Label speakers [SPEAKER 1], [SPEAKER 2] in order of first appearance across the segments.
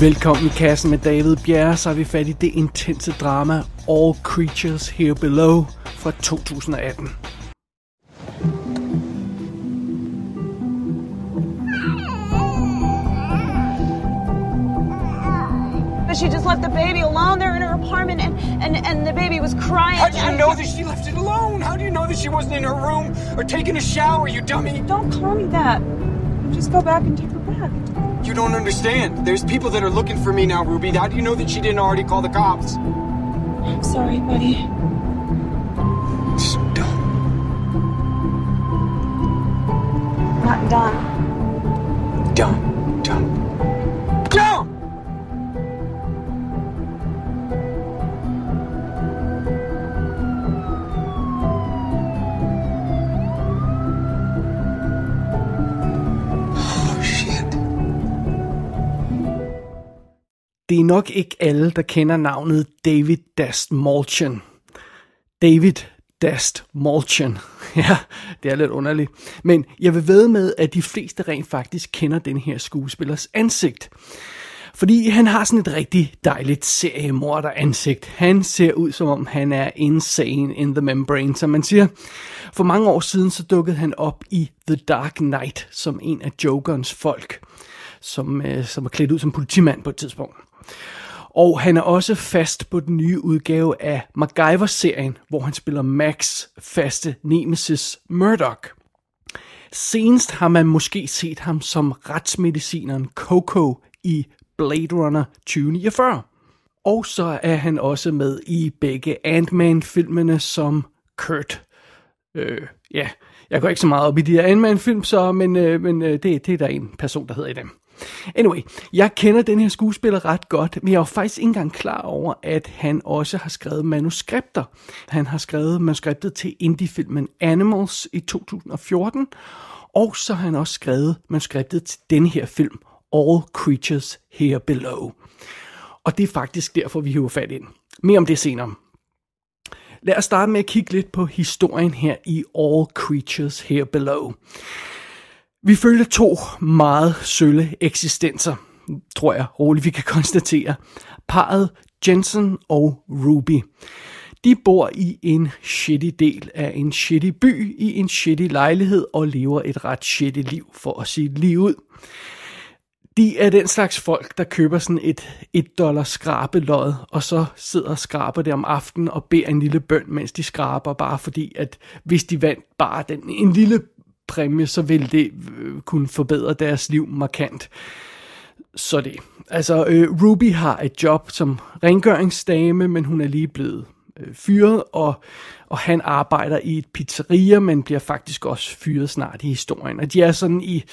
[SPEAKER 1] Velkommen i kassen med David Bjerre, så er vi fat i det intense drama All Creatures Here Below fra 2018.
[SPEAKER 2] But she just left the baby alone there in her apartment and, and, and the baby was crying.
[SPEAKER 3] How do you know that she left it alone? How do you know that she wasn't in her room or taking a shower, you dummy?
[SPEAKER 2] Don't call me that. Just go back and take her back.
[SPEAKER 3] You don't understand. There's people that are looking for me now, Ruby. How do you know that she didn't already call the cops?
[SPEAKER 2] I'm sorry, buddy.
[SPEAKER 3] So dumb.
[SPEAKER 2] Not done.
[SPEAKER 1] Det er nok ikke alle, der kender navnet David Dast Malchian. David Dast Malchian. Ja, det er lidt underligt. Men jeg vil ved med, at de fleste rent faktisk kender den her skuespillers ansigt. Fordi han har sådan et rigtig dejligt seriemorder ansigt. Han ser ud som om han er insane in the membrane, som man siger. For mange år siden så dukkede han op i The Dark Knight som en af Jokerens folk, som, øh, som er klædt ud som politimand på et tidspunkt. Og han er også fast på den nye udgave af MacGyver-serien, hvor han spiller Max faste nemesis Murdoch. Senest har man måske set ham som retsmedicineren Coco i Blade Runner 2049. Og så er han også med i begge Ant-Man-filmene som Kurt. Øh, ja, jeg går ikke så meget op i de her Ant-Man-film, så, men, øh, men øh, det, det er der en person, der hedder i dem. Anyway, jeg kender den her skuespiller ret godt, men jeg var faktisk ikke engang klar over, at han også har skrevet manuskripter. Han har skrevet manuskriptet til indie-filmen Animals i 2014, og så har han også skrevet manuskriptet til den her film, All Creatures Here Below. Og det er faktisk derfor, vi hiver fat ind. Mere om det senere. Lad os starte med at kigge lidt på historien her i All Creatures Here Below. Vi følger to meget sølle eksistenser, tror jeg roligt vi kan konstatere. Parret Jensen og Ruby. De bor i en shitty del af en shitty by i en shitty lejlighed og lever et ret shitty liv, for at sige lige ud. De er den slags folk, der køber sådan et 1 dollar skrabelod, og så sidder og skraber det om aftenen og beder en lille bøn, mens de skraber, bare fordi, at hvis de vandt bare den, en lille præmie, så ville det øh, kunne forbedre deres liv markant. Så det. Altså, øh, Ruby har et job som rengøringsdame, men hun er lige blevet øh, fyret, og, og han arbejder i et pizzeria, men bliver faktisk også fyret snart i historien. Og de er sådan i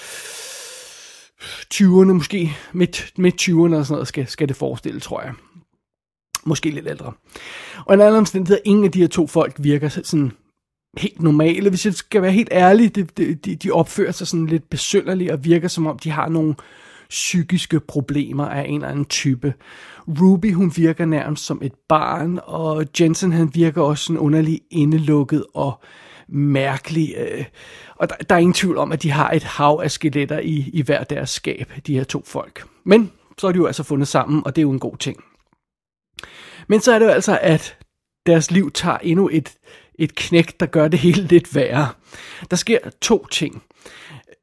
[SPEAKER 1] 20'erne, måske midt, midt 20'erne og sådan noget, skal, skal det forestille, tror jeg. Måske lidt ældre. Og en anden omstændighed, ingen af de her to folk virker sådan helt normale. Hvis jeg skal være helt ærlig, de, de, de opfører sig sådan lidt besynderligt og virker som om, de har nogle psykiske problemer af en eller anden type. Ruby, hun virker nærmest som et barn, og Jensen, han virker også sådan underlig indelukket og mærkelig. Øh, og der, der er ingen tvivl om, at de har et hav af skeletter i, i hver deres skab, de her to folk. Men så er de jo altså fundet sammen, og det er jo en god ting. Men så er det jo altså, at deres liv tager endnu et, et knæk, der gør det hele lidt værre. Der sker to ting.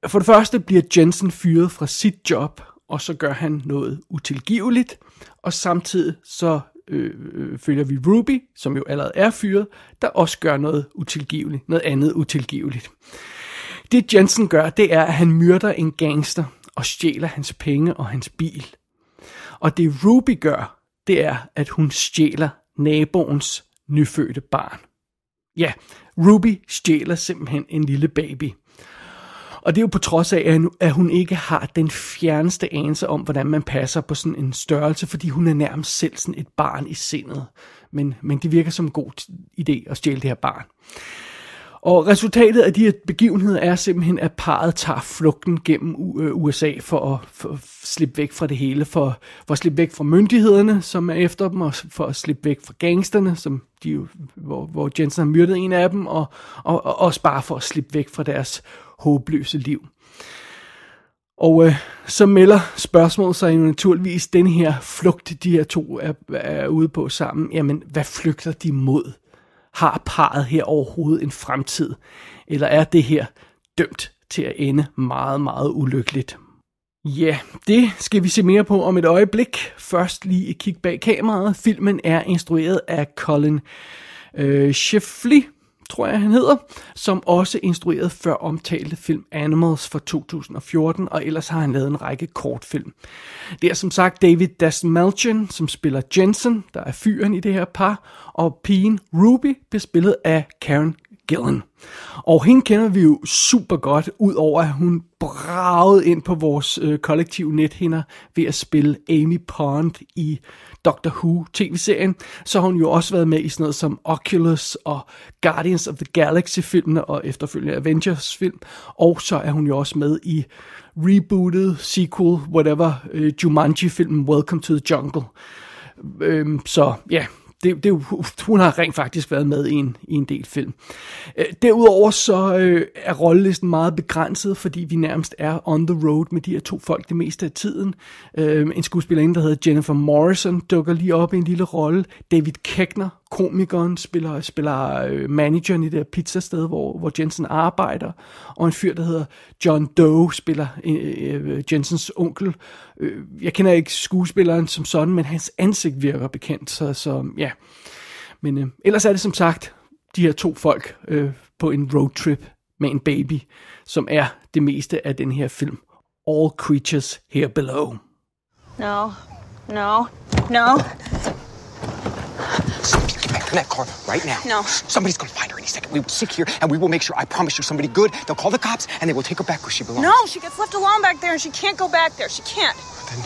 [SPEAKER 1] For det første bliver Jensen fyret fra sit job, og så gør han noget utilgiveligt, og samtidig så øh, øh, følger vi Ruby, som jo allerede er fyret, der også gør noget utilgiveligt, noget andet utilgiveligt. Det Jensen gør, det er, at han myrder en gangster og stjæler hans penge og hans bil. Og det Ruby gør, det er, at hun stjæler naboens nyfødte barn. Ja, Ruby stjæler simpelthen en lille baby. Og det er jo på trods af, at hun ikke har den fjerneste anelse om, hvordan man passer på sådan en størrelse, fordi hun er nærmest selv sådan et barn i sindet. Men, men det virker som en god idé at stjæle det her barn. Og resultatet af de her begivenheder er simpelthen, at parret tager flugten gennem USA øh, for at, for at slippe væk fra det hele, for, for at slippe væk fra myndighederne, som er efter dem, og for at slippe væk fra gangsterne, som de jo, hvor, hvor Jensen har myrdet en af dem, og, og, og også bare for at slippe væk fra deres håbløse liv. Og øh, så melder spørgsmålet sig jo naturligvis, den her flugt, de her to er, er ude på sammen, jamen hvad flygter de mod? Har parret her overhovedet en fremtid? Eller er det her dømt til at ende meget, meget ulykkeligt? Ja, det skal vi se mere på om et øjeblik. Først lige et kig bag kameraet. Filmen er instrueret af Colin øh, Shifley, tror jeg han hedder, som også instruerede før omtalte film Animals fra 2014, og ellers har han lavet en række kortfilm. Det er som sagt David Dastmalchian, som spiller Jensen, der er fyren i det her par, og pigen Ruby bliver spillet af Karen Gillen. Og hende kender vi jo super godt, udover at hun bragede ind på vores øh, kollektive nethinder ved at spille Amy Pond i Doctor Who tv-serien. Så har hun jo også været med i sådan noget som Oculus og Guardians of the Galaxy filmene og efterfølgende Avengers film. Og så er hun jo også med i rebooted sequel, whatever, øh, Jumanji-filmen Welcome to the Jungle. Øhm, så ja, det, det, hun har rent faktisk været med i en, i en del film. Øh, derudover så øh, er rollelisten meget begrænset, fordi vi nærmest er on the road med de her to folk det meste af tiden. Øh, en skuespillerinde, der hedder Jennifer Morrison, dukker lige op i en lille rolle. David Keckner, komikeren, spiller, spiller øh, manageren i det her pizzasted, hvor, hvor Jensen arbejder. Og en fyr, der hedder John Doe, spiller øh, øh, Jensens onkel. Øh, jeg kender ikke skuespilleren som sådan, men hans ansigt virker bekendt, så, så ja. Men øh, ellers er det som sagt de her to folk øh, på en roadtrip med en baby, som er det meste af den her film. All Creatures Here Below.
[SPEAKER 2] No, no, no.
[SPEAKER 3] Get back in that car right now.
[SPEAKER 2] No.
[SPEAKER 3] Somebody's gonna find her any second. We will sit here and we will make sure, I promise you, somebody good. They'll call the cops and they will take her back where she belongs.
[SPEAKER 2] No, she gets left alone back there and she can't go back there. She can't.
[SPEAKER 3] Then,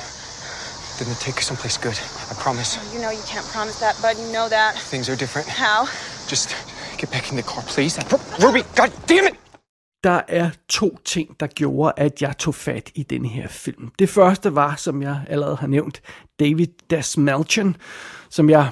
[SPEAKER 3] then they'll take her someplace good. I promise.
[SPEAKER 2] You know you can't promise that, bud. You know that.
[SPEAKER 3] Things are different.
[SPEAKER 2] How?
[SPEAKER 3] Just get back in the car, please. Ruby, god damn it!
[SPEAKER 1] der er to ting, der gjorde, at jeg tog fat i den her film. Det første var, som jeg allerede har nævnt, David Dasmalchian, som jeg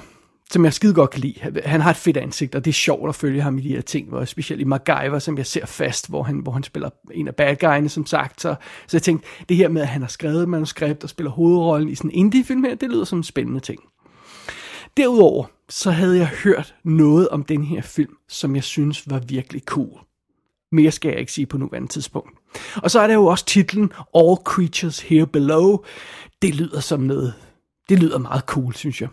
[SPEAKER 1] som jeg skide godt kan lide. Han har et fedt ansigt, og det er sjovt at følge ham i de her ting, hvor, specielt i MacGyver, som jeg ser fast, hvor han, hvor han spiller en af bad guyene, som sagt. Så, så jeg tænkte, det her med, at han har skrevet manuskript og spiller hovedrollen i sådan en indie-film her, det lyder som en spændende ting. Derudover, så havde jeg hørt noget om den her film, som jeg synes var virkelig cool. Mere skal jeg ikke sige på nuværende tidspunkt. Og så er der jo også titlen All Creatures Here Below. Det lyder som noget, det lyder meget cool, synes jeg.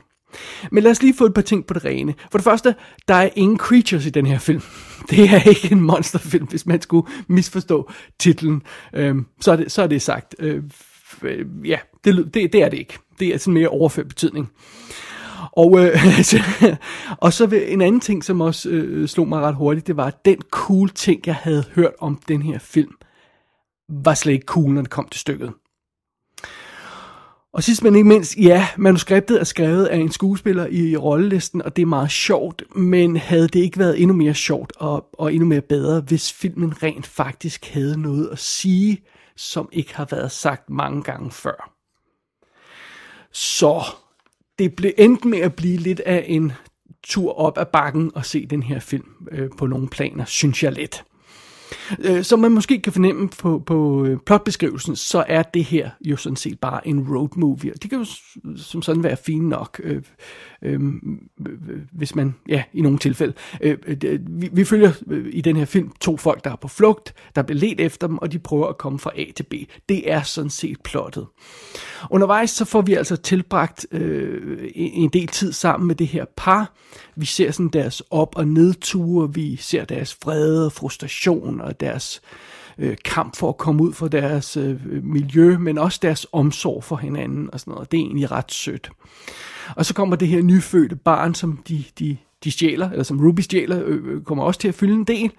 [SPEAKER 1] Men lad os lige få et par ting på det rene. For det første, der er ingen creatures i den her film. Det er ikke en monsterfilm, hvis man skulle misforstå titlen. Øhm, så, er det, så er det sagt. Øh, øh ja, det, det, det er det ikke. Det er sådan mere overført betydning. Og, øh, og så en anden ting, som også øh, slog mig ret hurtigt, det var, at den cool ting, jeg havde hørt om den her film, var slet ikke cool, når det kom til stykket. Og sidst men ikke mindst, ja, manuskriptet er skrevet af en skuespiller i rollelisten, og det er meget sjovt, men havde det ikke været endnu mere sjovt og, og endnu mere bedre, hvis filmen rent faktisk havde noget at sige, som ikke har været sagt mange gange før. Så det blev endt med at blive lidt af en tur op ad bakken og se den her film øh, på nogle planer, synes jeg lidt. Øh, som man måske kan fornemme på, på øh, plotbeskrivelsen, så er det her jo sådan set bare en road movie. Det kan jo som sådan være fint nok, øh, øh, hvis man, ja, i nogle tilfælde. Øh, øh vi, vi følger øh, i den her film to folk, der er på flugt, der bliver let efter dem, og de prøver at komme fra A til B. Det er sådan set plottet. Undervejs så får vi altså tilbragt øh, en del tid sammen med det her par. Vi ser sådan deres op- og nedture, vi ser deres vrede, frustration og deres øh, kamp for at komme ud fra deres øh, miljø, men også deres omsorg for hinanden og sådan noget. Det er egentlig ret sødt. Og så kommer det her nyfødte barn, som de, de, de stjæler, eller som Ruby stjæler, øh, øh kommer også til at fylde en del.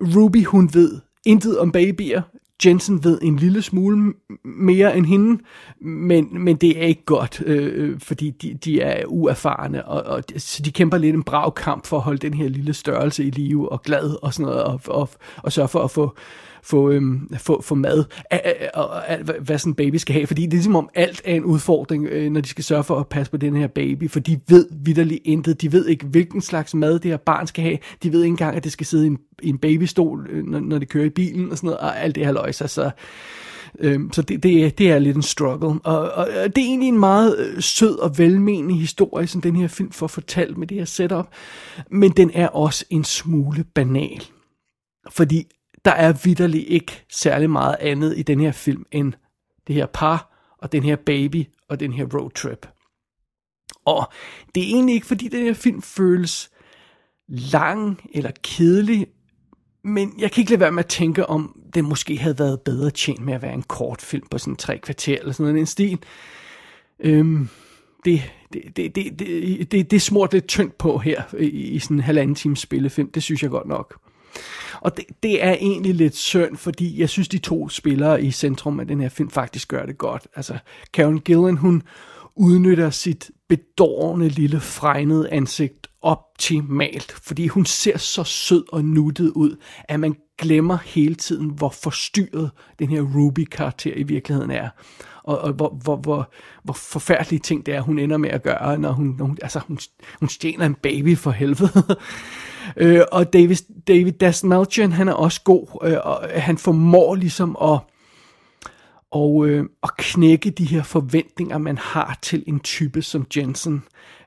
[SPEAKER 1] Ruby, hun ved intet om babyer. Jensen ved en lille smule mere end hende, men, men det er ikke godt, øh, øh, fordi de, de er uerfarne, og, og så de kæmper lidt en brav kamp for at holde den her lille størrelse i live og glad og sådan noget, og, og, og sørge for at få, få, øhm, få, få mad, og hvad sådan en baby skal have. Fordi det er ligesom om alt er en udfordring, øh, når de skal sørge for at passe på den her baby, for de ved vidderligt intet. De ved ikke, hvilken slags mad det her barn skal have. De ved ikke engang, at det skal sidde i en, i en babystol, øh, når, når det kører i bilen og sådan noget, og alt det her løjser. Så Øhm, så det, det, er, det er lidt en struggle. Og, og, og det er egentlig en meget øh, sød og velmenende historie, som den her film får fortalt med det her setup. Men den er også en smule banal. Fordi der er vidderlig ikke særlig meget andet i den her film end det her par og den her baby og den her roadtrip. Og det er egentlig ikke, fordi den her film føles lang eller kedelig, men jeg kan ikke lade være med at tænke, om det måske havde været bedre tjent med at være en kort film på sådan tre kvarter eller sådan noget en stil. Øhm, det, det, det, det, det, det, det smurt lidt tyndt på her i, i sådan en halvanden times spillefilm. Det synes jeg godt nok. Og det, det er egentlig lidt synd, fordi jeg synes, de to spillere i centrum af den her film faktisk gør det godt. Altså, Karen Gillan, hun udnytter sit bedårende lille fregnede ansigt optimalt, fordi hun ser så sød og nuttet ud, at man glemmer hele tiden, hvor forstyrret den her Ruby-karakter i virkeligheden er. Og, og hvor, hvor, hvor, hvor forfærdelige ting det er, hun ender med at gøre, når hun, når hun, altså, hun, hun stjæler en baby for helvede øh, og David, David Dasmalchian, han er også god, øh, og han formår ligesom at og, øh, at knække de her forventninger, man har til en type som Jensen.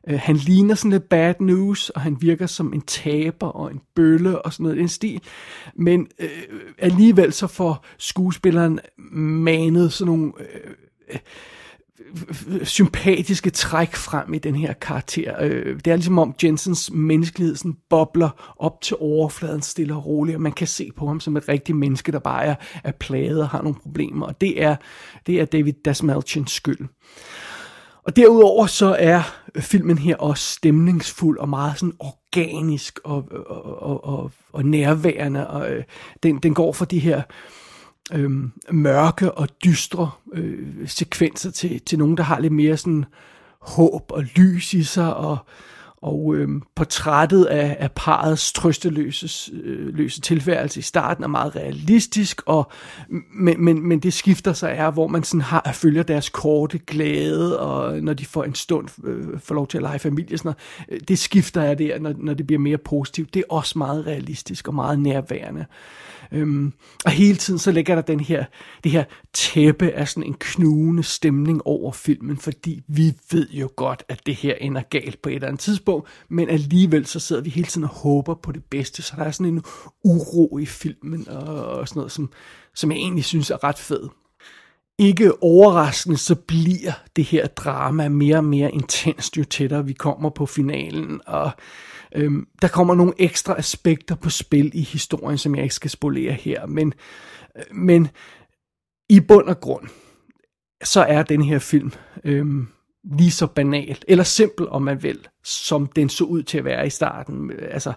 [SPEAKER 1] Øh, han ligner sådan lidt bad news, og han virker som en taber og en bølle og sådan noget i den stil. Men øh, alligevel så får skuespilleren manet sådan nogle... Øh, øh, sympatiske træk frem i den her karakter. Øh, det er ligesom om Jensens menneskelighed sådan bobler op til overfladen stille og roligt, og man kan se på ham som et rigtigt menneske, der bare er, er plaget og har nogle problemer, og det er, det er David Dasmalchens skyld. Og derudover så er filmen her også stemningsfuld og meget sådan organisk og, og, og, og, og nærværende. Og, øh, den, den går for de her øh, øh, mørke og dystre øh, sekvenser til, til nogen, der har lidt mere sådan håb og lys i sig, og, og øh, portrættet af, af parets trøsteløse øh, løse tilværelse i starten er meget realistisk, og, men, men, men det skifter sig er, hvor man sådan har følger deres korte glæde, og når de får en stund øh, får lov til at lege familie, sådan noget, øh, det skifter er der, når, når det bliver mere positivt. Det er også meget realistisk og meget nærværende. Øhm, og hele tiden så ligger der den her, det her tæppe af sådan en knugende stemning over filmen, fordi vi ved jo godt, at det her ender galt på et eller andet tidspunkt, men alligevel så sidder vi hele tiden og håber på det bedste, så der er sådan en uro i filmen og, og sådan noget, som, som jeg egentlig synes er ret fed. Ikke overraskende, så bliver det her drama mere og mere intenst, jo tættere vi kommer på finalen, og Øhm, der kommer nogle ekstra aspekter på spil i historien, som jeg ikke skal spolere her, men, øh, men i bund og grund, så er den her film øhm, lige så banal, eller simpel om man vil, som den så ud til at være i starten, øh, altså,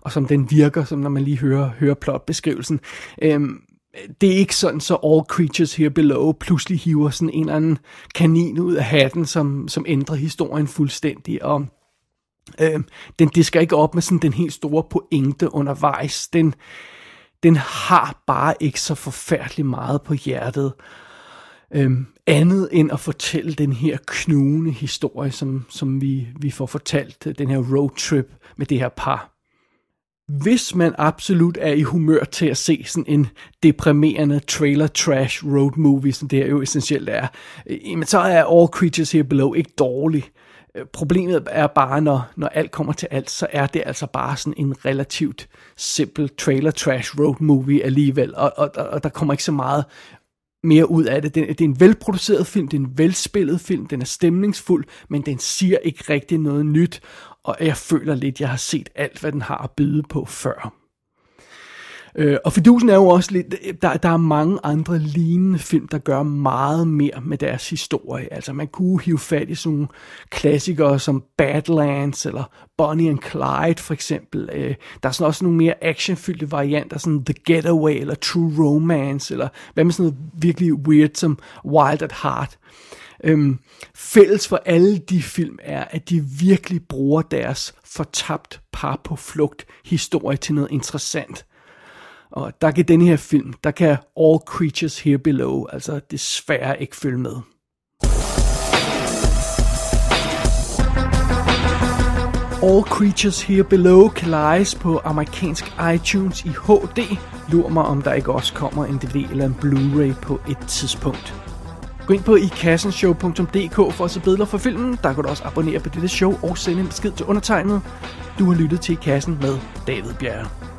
[SPEAKER 1] og som den virker, som når man lige hører, hører plotbeskrivelsen. Øhm, det er ikke sådan, så All Creatures Here Below pludselig hiver sådan en eller anden kanin ud af hatten, som, som ændrer historien fuldstændig, og Øh, den disker ikke op med sådan den helt store pointe undervejs. Den, den har bare ikke så forfærdeligt meget på hjertet. Øhm, andet end at fortælle den her knugende historie, som, som vi, vi får fortalt, den her roadtrip med det her par. Hvis man absolut er i humør til at se sådan en deprimerende trailer trash road movie, som det her jo essentielt er, øh, så er All Creatures Here Below ikke dårlig. Øh, problemet er bare, når, når alt kommer til alt, så er det altså bare sådan en relativt simpel trailer trash road movie alligevel, og, og, og der kommer ikke så meget mere ud af det. det. Det er en velproduceret film, det er en velspillet film, den er stemningsfuld, men den siger ikke rigtig noget nyt, og jeg føler lidt, jeg har set alt, hvad den har at byde på før. Øh, og fidusen er jo også lidt, der, der er mange andre lignende film, der gør meget mere med deres historie. Altså man kunne hive fat i sådan nogle klassikere som Badlands eller Bonnie and Clyde for eksempel. Øh, der er sådan også nogle mere actionfyldte varianter, sådan The Getaway eller True Romance, eller hvad med sådan noget virkelig weird som Wild at Heart. Øhm, fælles for alle de film er, at de virkelig bruger deres fortabt par på flugt historie til noget interessant. Og der kan den her film, der kan All Creatures Here Below altså desværre ikke følge med. All Creatures Here Below kan lejes på amerikansk iTunes i HD. Lur mig, om der ikke også kommer en DVD eller en Blu-ray på et tidspunkt. Gå ind på ikassenshow.dk for at se billeder for filmen. Der kan du også abonnere på dette show og sende en besked til undertegnet. Du har lyttet til I Kassen med David Bjerre.